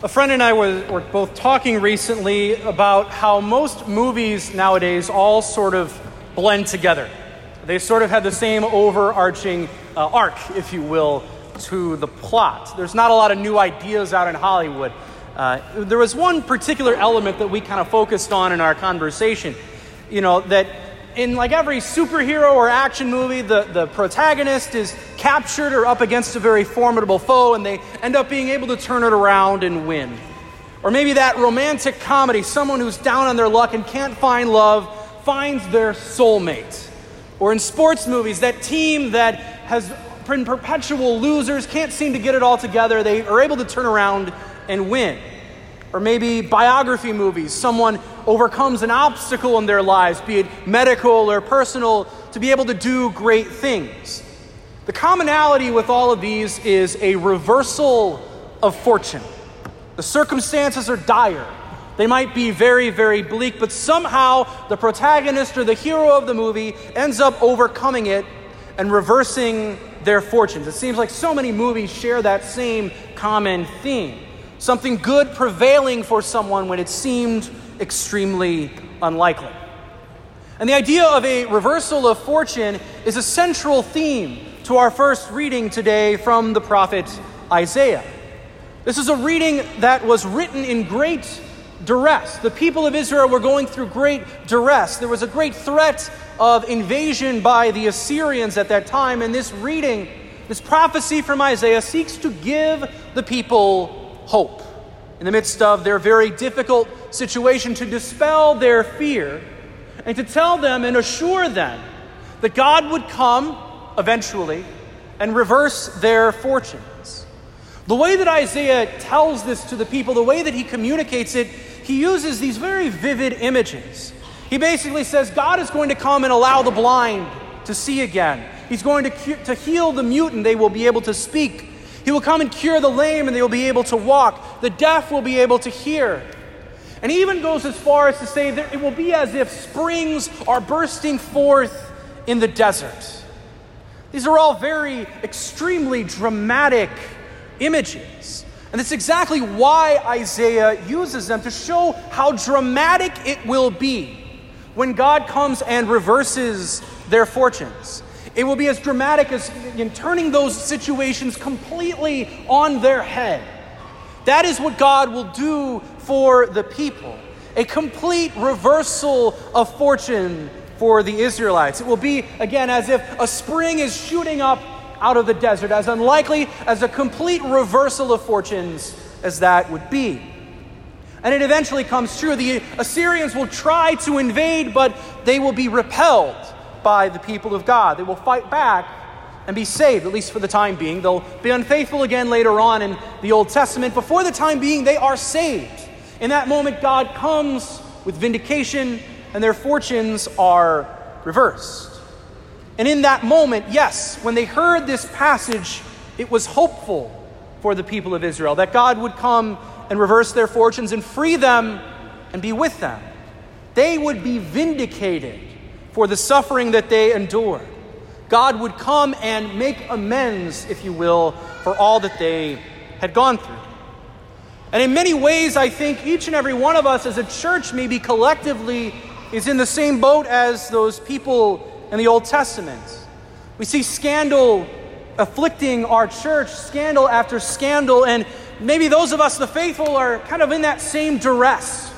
A friend and I were, were, both talking recently about how most movies nowadays all sort of blend together. They sort of have the same overarching uh, arc, if you will, to the plot. There's not a lot of new ideas out in Hollywood. Uh, there was one particular element that we kind of focused on in our conversation, you know, that in like every superhero or action movie, the, the protagonist is captured or up against a very formidable foe, and they end up being able to turn it around and win. Or maybe that romantic comedy, someone who's down on their luck and can't find love finds their soulmate. Or in sports movies, that team that has been perpetual losers, can't seem to get it all together, they are able to turn around and win. Or maybe biography movies, someone overcomes an obstacle in their lives, be it medical or personal, to be able to do great things. The commonality with all of these is a reversal of fortune. The circumstances are dire. They might be very, very bleak, but somehow the protagonist or the hero of the movie ends up overcoming it and reversing their fortunes. It seems like so many movies share that same common theme something good prevailing for someone when it seemed extremely unlikely. And the idea of a reversal of fortune is a central theme to our first reading today from the prophet Isaiah. This is a reading that was written in great duress. The people of Israel were going through great duress. There was a great threat of invasion by the Assyrians at that time, and this reading, this prophecy from Isaiah, seeks to give the people hope in the midst of their very difficult situation, to dispel their fear and to tell them and assure them that God would come eventually and reverse their fortunes. The way that Isaiah tells this to the people, the way that he communicates it, he uses these very vivid images. He basically says God is going to come and allow the blind to see again. He's going to, to heal the mute and they will be able to speak. He will come and cure the lame and they will be able to walk. The deaf will be able to hear. And he even goes as far as to say that it will be as if springs are bursting forth in the desert. These are all very extremely dramatic images. And that's exactly why Isaiah uses them to show how dramatic it will be when God comes and reverses their fortunes. It will be as dramatic as in turning those situations completely on their head. That is what God will do for the people a complete reversal of fortune for the Israelites. It will be, again, as if a spring is shooting up out of the desert, as unlikely as a complete reversal of fortunes as that would be. And it eventually comes true. The Assyrians will try to invade, but they will be repelled by the people of God. They will fight back and be saved, at least for the time being. They'll be unfaithful again later on in the Old Testament, but for the time being, they are saved. In that moment, God comes with vindication, and their fortunes are reversed. And in that moment, yes, when they heard this passage, it was hopeful for the people of Israel that God would come and reverse their fortunes and free them and be with them. They would be vindicated for the suffering that they endured. God would come and make amends, if you will, for all that they had gone through. And in many ways, I think each and every one of us as a church, maybe collectively, is in the same boat as those people in the Old Testament. We see scandal afflicting our church, scandal after scandal, and maybe those of us, the faithful, are kind of in that same duress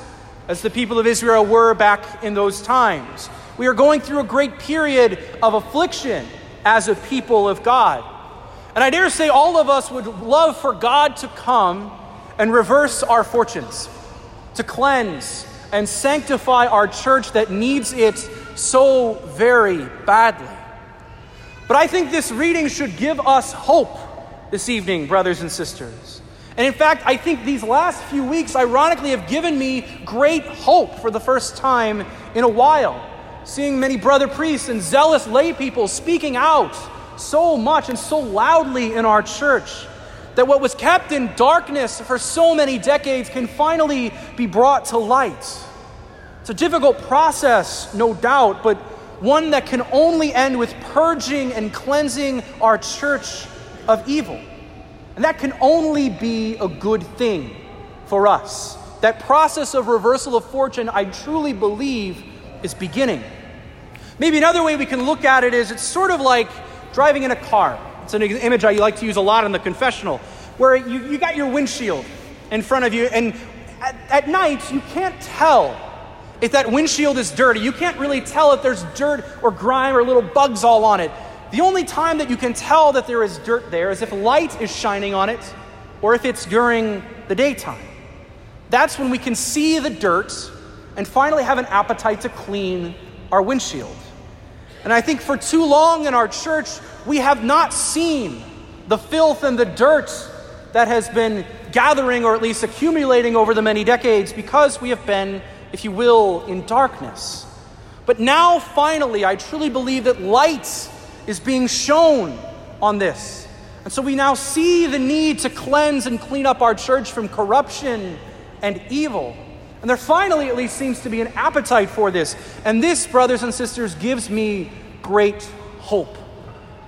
as the people of Israel were back in those times. We are going through a great period of affliction as a people of God. And I dare say all of us would love for God to come and reverse our fortunes, to cleanse and sanctify our church that needs it so very badly. But I think this reading should give us hope this evening, brothers and sisters. And in fact, I think these last few weeks, ironically, have given me great hope for the first time in a while seeing many brother priests and zealous lay people speaking out so much and so loudly in our church that what was kept in darkness for so many decades can finally be brought to light. It's a difficult process, no doubt, but one that can only end with purging and cleansing our church of evil. And that can only be a good thing for us. That process of reversal of fortune, I truly believe, is beginning. Maybe another way we can look at it is it's sort of like driving in a car. It's an image I like to use a lot in the confessional, where you, you got your windshield in front of you, and at, at night you can't tell if that windshield is dirty. You can't really tell if there's dirt or grime or little bugs all on it. The only time that you can tell that there is dirt there is if light is shining on it or if it's during the daytime. That's when we can see the dirt and finally have an appetite to clean our windshield. And I think for too long in our church, we have not seen the filth and the dirt that has been gathering or at least accumulating over the many decades because we have been, if you will, in darkness. But now, finally, I truly believe that light is being shown on this. And so we now see the need to cleanse and clean up our church from corruption and evil. And there finally, at least, seems to be an appetite for this. And this, brothers and sisters, gives me great hope.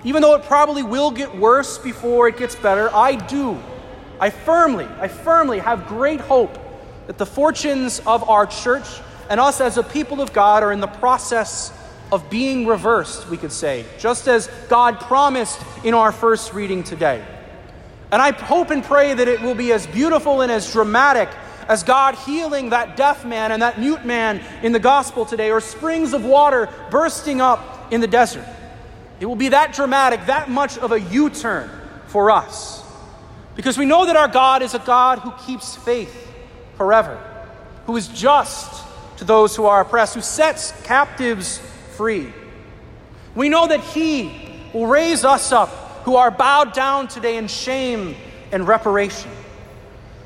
Even though it probably will get worse before it gets better, I do. I firmly, I firmly have great hope that the fortunes of our church and us as a people of God are in the process of being reversed, we could say, just as God promised in our first reading today. And I hope and pray that it will be as beautiful and as dramatic as God healing that deaf man and that mute man in the gospel today, or springs of water bursting up in the desert. It will be that dramatic, that much of a U turn for us. Because we know that our God is a God who keeps faith forever, who is just to those who are oppressed, who sets captives free. We know that He will raise us up who are bowed down today in shame and reparation.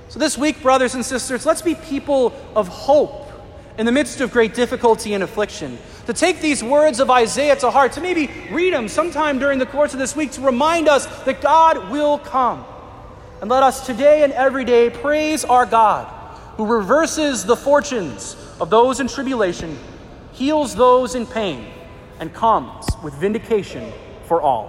So, this week, brothers and sisters, let's be people of hope in the midst of great difficulty and affliction. To take these words of Isaiah to heart, to maybe read them sometime during the course of this week to remind us that God will come. And let us today and every day praise our God who reverses the fortunes of those in tribulation, heals those in pain, and comes with vindication for all.